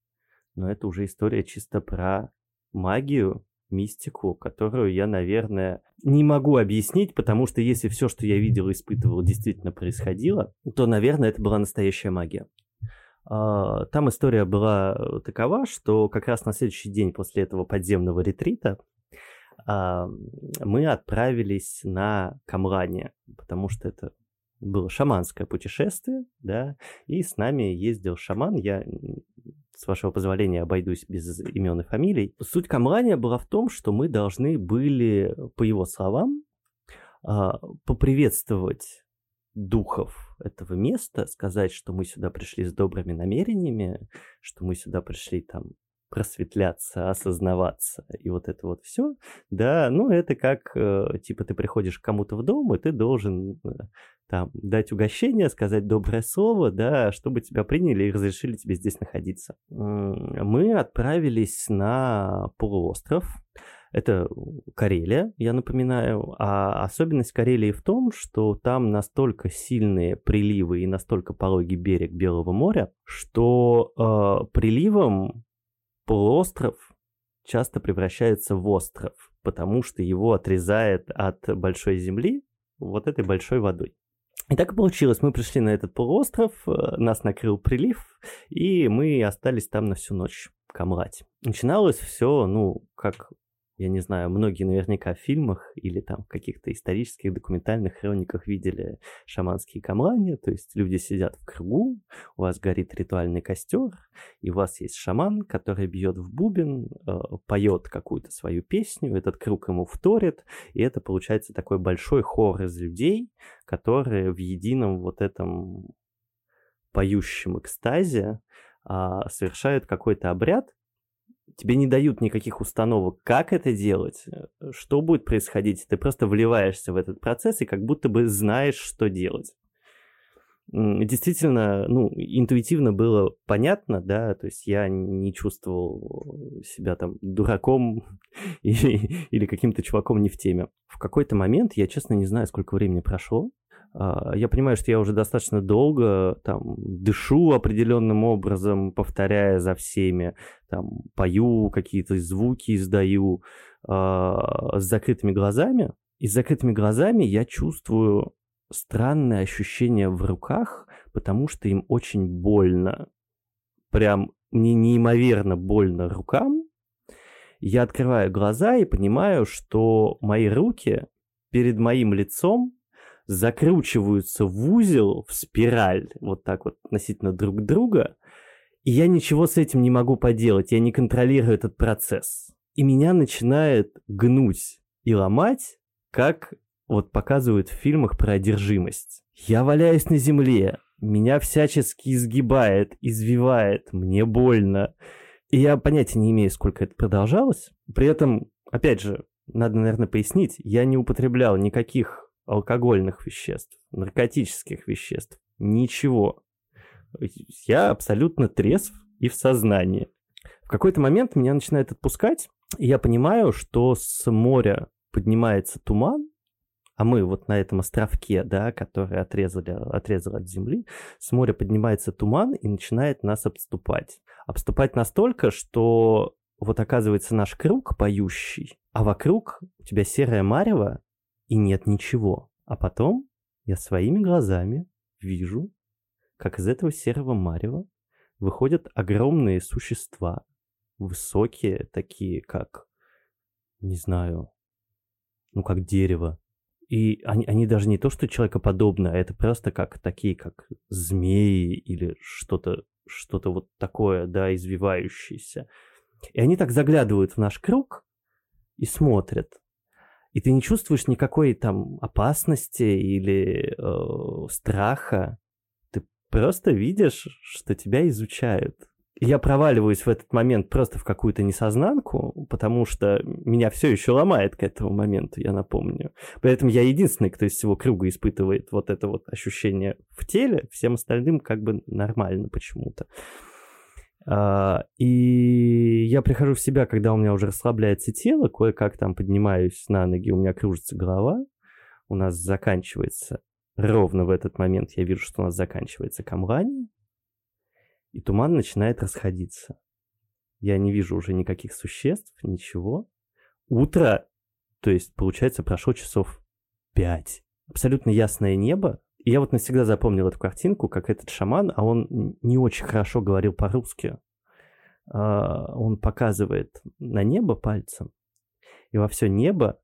но это уже история чисто про магию, мистику, которую я, наверное, не могу объяснить, потому что если все, что я видел и испытывал, действительно происходило, то, наверное, это была настоящая магия. А, там история была э, такова, что как раз на следующий день после этого подземного ретрита а, мы отправились на Камране, потому что это было шаманское путешествие, да, и с нами ездил шаман, я с вашего позволения обойдусь без имен и фамилий. Суть Камрания была в том, что мы должны были, по его словам, а, поприветствовать духов этого места, сказать, что мы сюда пришли с добрыми намерениями, что мы сюда пришли там просветляться, осознаваться и вот это вот все, да, ну это как, э, типа, ты приходишь к кому-то в дом, и ты должен э, там дать угощение, сказать доброе слово, да, чтобы тебя приняли и разрешили тебе здесь находиться. Мы отправились на полуостров, это Карелия, я напоминаю. А особенность Карелии в том, что там настолько сильные приливы и настолько пологий берег Белого моря, что э, приливом полуостров часто превращается в остров, потому что его отрезает от большой земли вот этой большой водой. И так и получилось. Мы пришли на этот полуостров, э, нас накрыл прилив, и мы остались там на всю ночь камлать. Начиналось все, ну, как я не знаю, многие наверняка в фильмах или там в каких-то исторических документальных хрониках видели шаманские камлания, то есть люди сидят в кругу, у вас горит ритуальный костер, и у вас есть шаман, который бьет в бубен, э, поет какую-то свою песню, этот круг ему вторит, и это получается такой большой хор из людей, которые в едином вот этом поющем экстазе а, совершают какой-то обряд, тебе не дают никаких установок, как это делать, э, что будет происходить. Ты просто вливаешься в этот процесс и как будто бы знаешь, что делать. действительно, ну, интуитивно было понятно, да, то есть я не чувствовал себя там дураком *laughs* или, или каким-то чуваком не в теме. В какой-то момент, я честно не знаю, сколько времени прошло, я понимаю, что я уже достаточно долго там дышу определенным образом, повторяя за всеми, там пою, какие-то звуки издаю э, с закрытыми глазами. И с закрытыми глазами я чувствую странное ощущение в руках, потому что им очень больно. Прям мне неимоверно больно рукам. Я открываю глаза и понимаю, что мои руки перед моим лицом закручиваются в узел, в спираль, вот так вот относительно друг друга, и я ничего с этим не могу поделать, я не контролирую этот процесс. И меня начинает гнуть и ломать, как вот показывают в фильмах про одержимость. Я валяюсь на земле, меня всячески изгибает, извивает, мне больно. И я понятия не имею, сколько это продолжалось. При этом, опять же, надо, наверное, пояснить, я не употреблял никаких алкогольных веществ, наркотических веществ, ничего. Я абсолютно трезв и в сознании. В какой-то момент меня начинает отпускать, и я понимаю, что с моря поднимается туман, а мы вот на этом островке, да, который отрезали, отрезал от земли, с моря поднимается туман и начинает нас обступать. Обступать настолько, что вот оказывается наш круг поющий, а вокруг у тебя серая марево и нет ничего. А потом я своими глазами вижу, как из этого серого марева выходят огромные существа, высокие, такие как, не знаю, ну как дерево, и они, они даже не то, что человекоподобные, а это просто как такие, как змеи или что-то что-то вот такое, да, извивающееся. И они так заглядывают в наш круг и смотрят. И ты не чувствуешь никакой там опасности или э, страха. Ты просто видишь, что тебя изучают я проваливаюсь в этот момент просто в какую-то несознанку, потому что меня все еще ломает к этому моменту, я напомню. Поэтому я единственный, кто из всего круга испытывает вот это вот ощущение в теле, всем остальным как бы нормально почему-то. А, и я прихожу в себя, когда у меня уже расслабляется тело, кое-как там поднимаюсь на ноги, у меня кружится голова, у нас заканчивается ровно в этот момент я вижу, что у нас заканчивается камрание, и туман начинает расходиться. Я не вижу уже никаких существ, ничего. Утро, то есть, получается, прошло часов пять. Абсолютно ясное небо. И я вот навсегда запомнил эту картинку, как этот шаман, а он не очень хорошо говорил по-русски. А, он показывает на небо пальцем, и во все небо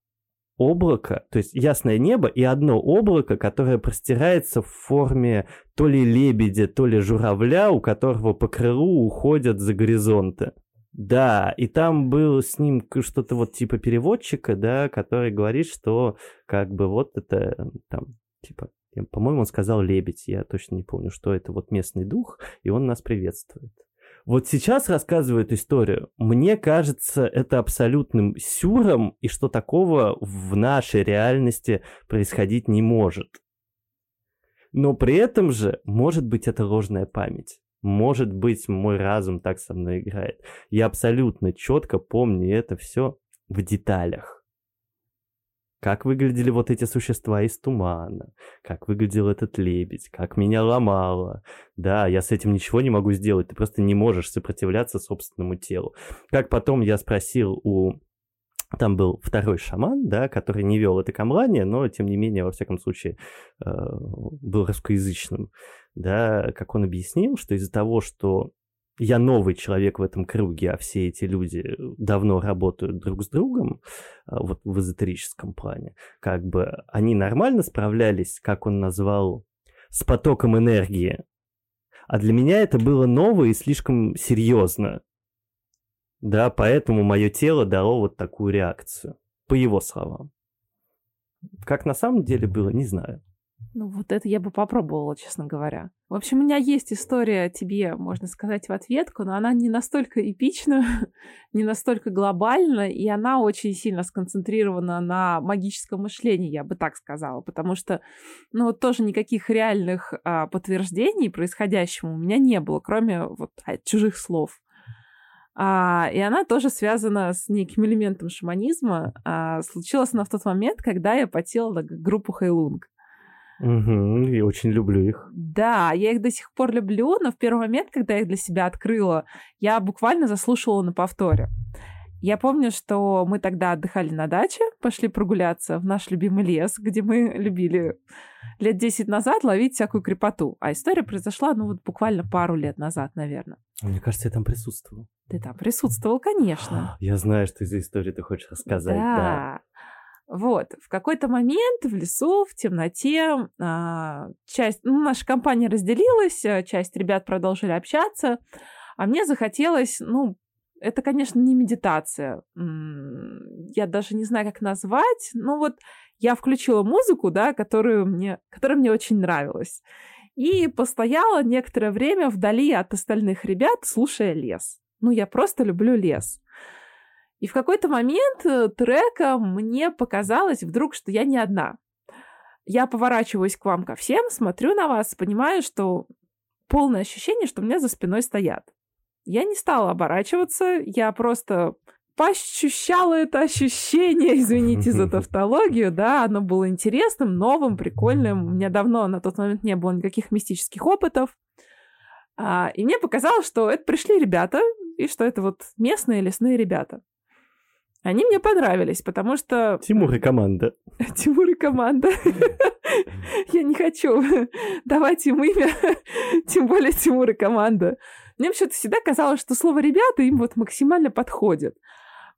облако, то есть ясное небо и одно облако, которое простирается в форме то ли лебедя, то ли журавля, у которого по крылу уходят за горизонты. Да, и там был с ним что-то вот типа переводчика, да, который говорит, что как бы вот это там, типа, по-моему, он сказал лебедь, я точно не помню, что это вот местный дух, и он нас приветствует. Вот сейчас рассказывает историю. Мне кажется, это абсолютным сюром, и что такого в нашей реальности происходить не может. Но при этом же, может быть, это ложная память. Может быть, мой разум так со мной играет. Я абсолютно четко помню это все в деталях как выглядели вот эти существа из тумана, как выглядел этот лебедь, как меня ломало. Да, я с этим ничего не могу сделать, ты просто не можешь сопротивляться собственному телу. Как потом я спросил у... Там был второй шаман, да, который не вел это камлание, но, тем не менее, во всяком случае, э, был русскоязычным, да, как он объяснил, что из-за того, что я новый человек в этом круге, а все эти люди давно работают друг с другом, а, вот в эзотерическом плане, как бы они нормально справлялись, как он назвал, с потоком энергии. А для меня это было ново и слишком серьезно. Да, поэтому мое тело дало вот такую реакцию, по его словам. Как на самом деле было, не знаю. Ну, вот это я бы попробовала, честно говоря. В общем, у меня есть история тебе, можно сказать, в ответку, но она не настолько эпична, *laughs* не настолько глобальна, и она очень сильно сконцентрирована на магическом мышлении, я бы так сказала, потому что, ну, вот тоже никаких реальных а, подтверждений происходящему у меня не было, кроме вот чужих слов. А, и она тоже связана с неким элементом шаманизма. А, случилась она в тот момент, когда я потела группу Хейлунг. Угу, я очень люблю их. Да, я их до сих пор люблю, но в первый момент, когда я их для себя открыла, я буквально заслушивала на повторе. Я помню, что мы тогда отдыхали на даче, пошли прогуляться в наш любимый лес, где мы любили лет 10 назад ловить всякую крепоту. А история произошла, ну, вот буквально пару лет назад, наверное. Мне кажется, я там присутствовал. Ты там присутствовал, конечно. *gasps* Я знаю, что из истории ты хочешь рассказать, да. да. Вот, в какой-то момент в лесу, в темноте, а, часть, ну, наша компания разделилась, а, часть ребят продолжили общаться, а мне захотелось, ну, это, конечно, не медитация. Я даже не знаю, как назвать. Ну вот я включила музыку, да, которую мне, которая мне очень нравилась. И постояла некоторое время вдали от остальных ребят, слушая лес. Ну, я просто люблю лес. И в какой-то момент э, трека мне показалось вдруг, что я не одна. Я поворачиваюсь к вам ко всем, смотрю на вас, понимаю, что полное ощущение, что у меня за спиной стоят. Я не стала оборачиваться, я просто поощущала это ощущение, извините за *laughs* тавтологию, да, оно было интересным, новым, прикольным. У меня давно на тот момент не было никаких мистических опытов. А, и мне показалось, что это пришли ребята, и что это вот местные лесные ребята. Они мне понравились, потому что... Тимур и команда. *laughs* Тимур и команда. *laughs* Я не хочу *laughs* давать им имя, тем более Тимур и команда. Мне вообще-то всегда казалось, что слово «ребята» им вот максимально подходит.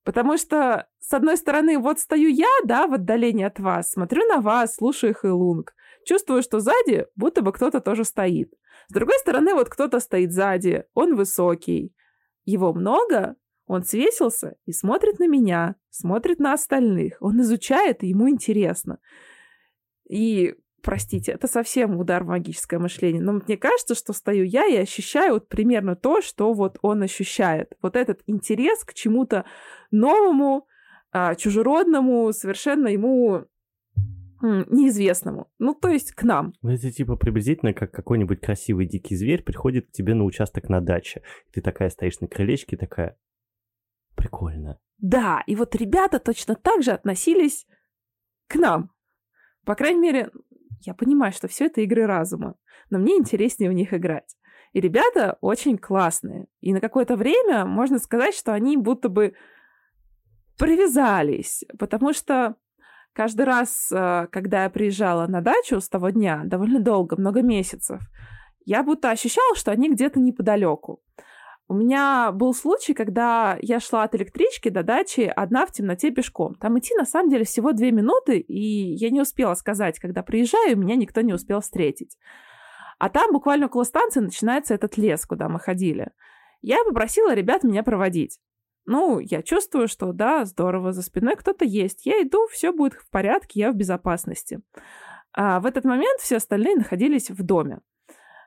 Потому что, с одной стороны, вот стою я, да, в отдалении от вас, смотрю на вас, слушаю Хэйлунг, чувствую, что сзади будто бы кто-то тоже стоит. С другой стороны, вот кто-то стоит сзади, он высокий, его много, он свесился и смотрит на меня, смотрит на остальных. Он изучает, и ему интересно. И, простите, это совсем удар в магическое мышление. Но мне кажется, что стою я и ощущаю вот примерно то, что вот он ощущает. Вот этот интерес к чему-то новому, а, чужеродному, совершенно ему неизвестному. Ну, то есть к нам. Ну, это типа приблизительно как какой-нибудь красивый дикий зверь приходит к тебе на участок на даче. Ты такая стоишь на крылечке, такая, Прикольно. Да, и вот ребята точно так же относились к нам. По крайней мере, я понимаю, что все это игры разума, но мне интереснее в них играть. И ребята очень классные. И на какое-то время можно сказать, что они будто бы привязались, потому что каждый раз, э, когда я приезжала на дачу с того дня, довольно долго, много месяцев, я будто ощущала, что они где-то неподалеку. У меня был случай, когда я шла от электрички до дачи одна в темноте пешком. Там идти на самом деле всего две минуты, и я не успела сказать, когда приезжаю, меня никто не успел встретить. А там буквально около станции начинается этот лес, куда мы ходили. Я попросила ребят меня проводить. Ну, я чувствую, что да, здорово, за спиной кто-то есть. Я иду, все будет в порядке, я в безопасности. А в этот момент все остальные находились в доме.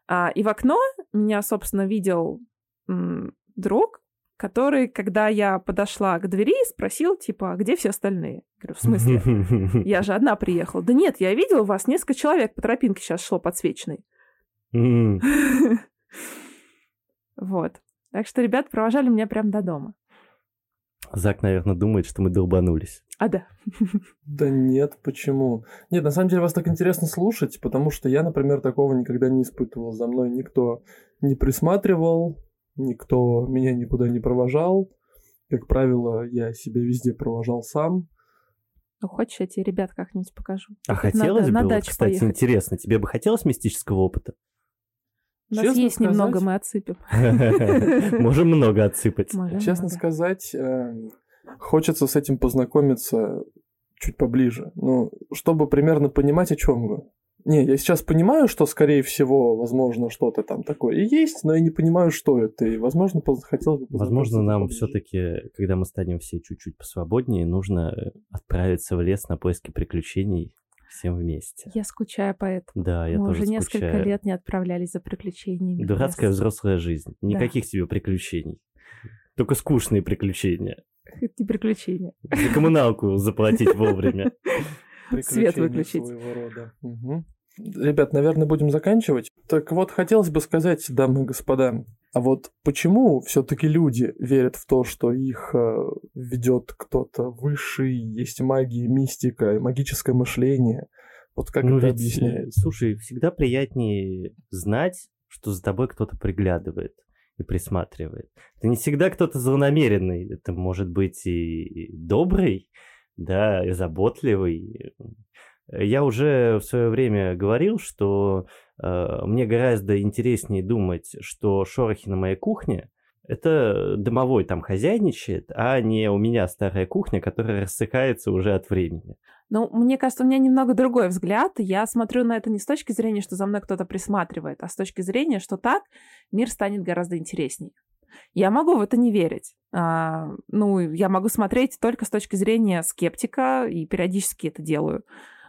А, и в окно меня, собственно, видел друг, который, когда я подошла к двери, спросил, типа, а где все остальные? Я говорю, в смысле? Я же одна приехала. Да нет, я видел вас, несколько человек по тропинке сейчас шло подсвеченной. *laughs* Вот. Так что ребят провожали меня прямо до дома. Зак, наверное, думает, что мы долбанулись. А, да. *laughs* Да нет, почему? Нет, на самом деле вас так интересно слушать, потому что я, например, такого никогда не испытывал. За мной никто не присматривал, никто меня никуда не провожал. Как правило, я себя везде провожал сам. Ну, хочешь, я тебе ребят как-нибудь покажу? А как хотелось надо, бы, на вот, кстати, поехать. интересно, тебе бы хотелось мистического опыта? У нас Честно есть сказать, немного, мы отсыпем. *laughs* *laughs* Можем много отсыпать. Честно сказать, э, хочется с этим познакомиться чуть поближе. Ну, чтобы примерно понимать, о чем вы. Не, я сейчас понимаю, что, скорее всего, возможно, что-то там такое и есть, но я не понимаю, что это, и, возможно, хотел бы... Возможно, нам все-таки, когда мы станем все чуть-чуть посвободнее, нужно отправиться в лес на поиски приключений всем вместе. Я скучаю по этому. Да, я Мы тоже уже несколько скучаю. лет не отправлялись за приключениями. Дурацкая взрослая жизнь. Никаких тебе приключений. Только скучные приключения. Это не приключения. За коммуналку заплатить вовремя. Свет выключить. своего рода. Мгм. Ребят, наверное, будем заканчивать. Так вот, хотелось бы сказать, дамы и господа, а вот почему все-таки люди верят в то, что их э, ведет кто-то высший, есть магия, мистика, магическое мышление? Вот как ну это ведь, э, объясняется? слушай, всегда приятнее знать, что за тобой кто-то приглядывает и присматривает. Это не всегда кто-то злонамеренный, это может быть и добрый, да, и заботливый. Я уже в свое время говорил, что э, мне гораздо интереснее думать, что шорохи на моей кухне это домовой там хозяйничает, а не у меня старая кухня, которая рассыхается уже от времени. Ну, мне кажется, у меня немного другой взгляд. Я смотрю на это не с точки зрения, что за мной кто-то присматривает, а с точки зрения, что так мир станет гораздо интереснее. Я могу в это не верить. А, ну, я могу смотреть только с точки зрения скептика, и периодически это делаю.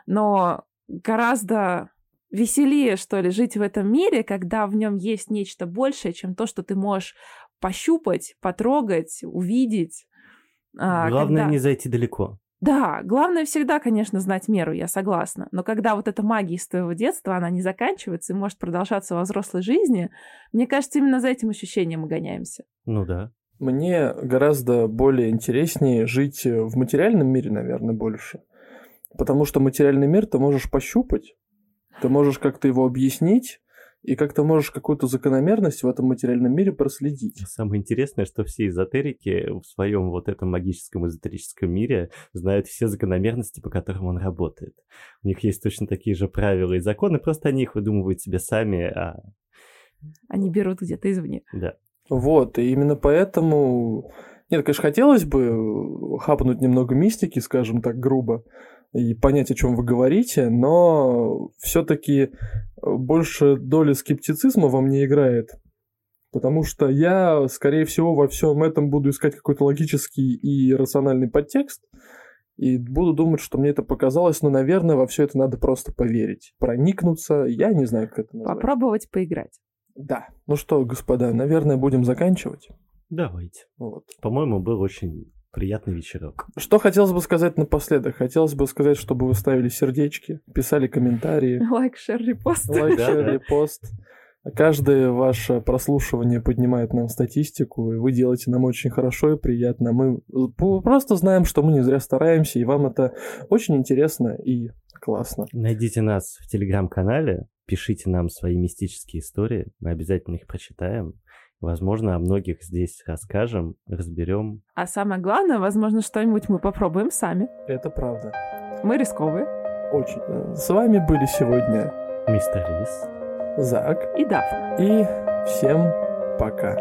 Но гораздо веселее, что ли, жить в этом мире, когда в нем есть нечто большее, чем то, что ты можешь пощупать, потрогать, увидеть. А, Главное когда- не зайти далеко. да, главное всегда, конечно, знать меру, я согласна. Но когда вот эта магия из твоего детства, она не заканчивается и может продолжаться во взрослой жизни, мне кажется, именно за этим ощущением мы гоняемся. Ну да. Мне гораздо более интереснее жить в материальном мире, наверное, больше. Потому что материальный мир ты можешь пощупать, ты можешь как-то его объяснить, и как-то можешь какую-то закономерность в этом материальном мире проследить. Самое интересное, что все эзотерики в своем вот этом магическом эзотерическом мире знают все закономерности, по которым он работает. У них есть точно такие же правила и законы, просто они их выдумывают себе сами, а Они берут где-то извне. да. Вот, и именно поэтому... Нет, конечно, хотелось бы хапнуть немного мистики, скажем так, грубо, и понять, о чем вы говорите, но все-таки больше доля скептицизма во мне играет. Потому что я, скорее всего, во всем этом буду искать какой-то логический и рациональный подтекст, и буду думать, что мне это показалось, но, наверное, во все это надо просто поверить, проникнуться, я не знаю, как это назвать. Попробовать поиграть. Да. Ну что, господа, наверное, будем заканчивать. Давайте. Вот. По-моему, был очень приятный вечерок. Что хотелось бы сказать напоследок? Хотелось бы сказать, чтобы вы ставили сердечки, писали комментарии, *laughs* Лайк, шер, репост. лайк, шер, репост. Каждое ваше прослушивание поднимает нам статистику, и вы делаете нам очень хорошо и приятно. Мы просто знаем, что мы не зря стараемся, и вам это очень интересно и классно. Найдите нас в телеграм-канале, пишите нам свои мистические истории, мы обязательно их прочитаем. Возможно, о многих здесь расскажем, разберем. А самое главное, возможно, что-нибудь мы попробуем сами. Это правда. Мы рисковые. Очень. С вами были сегодня Мистер Лис. Зак, И Дафна. и всем пока.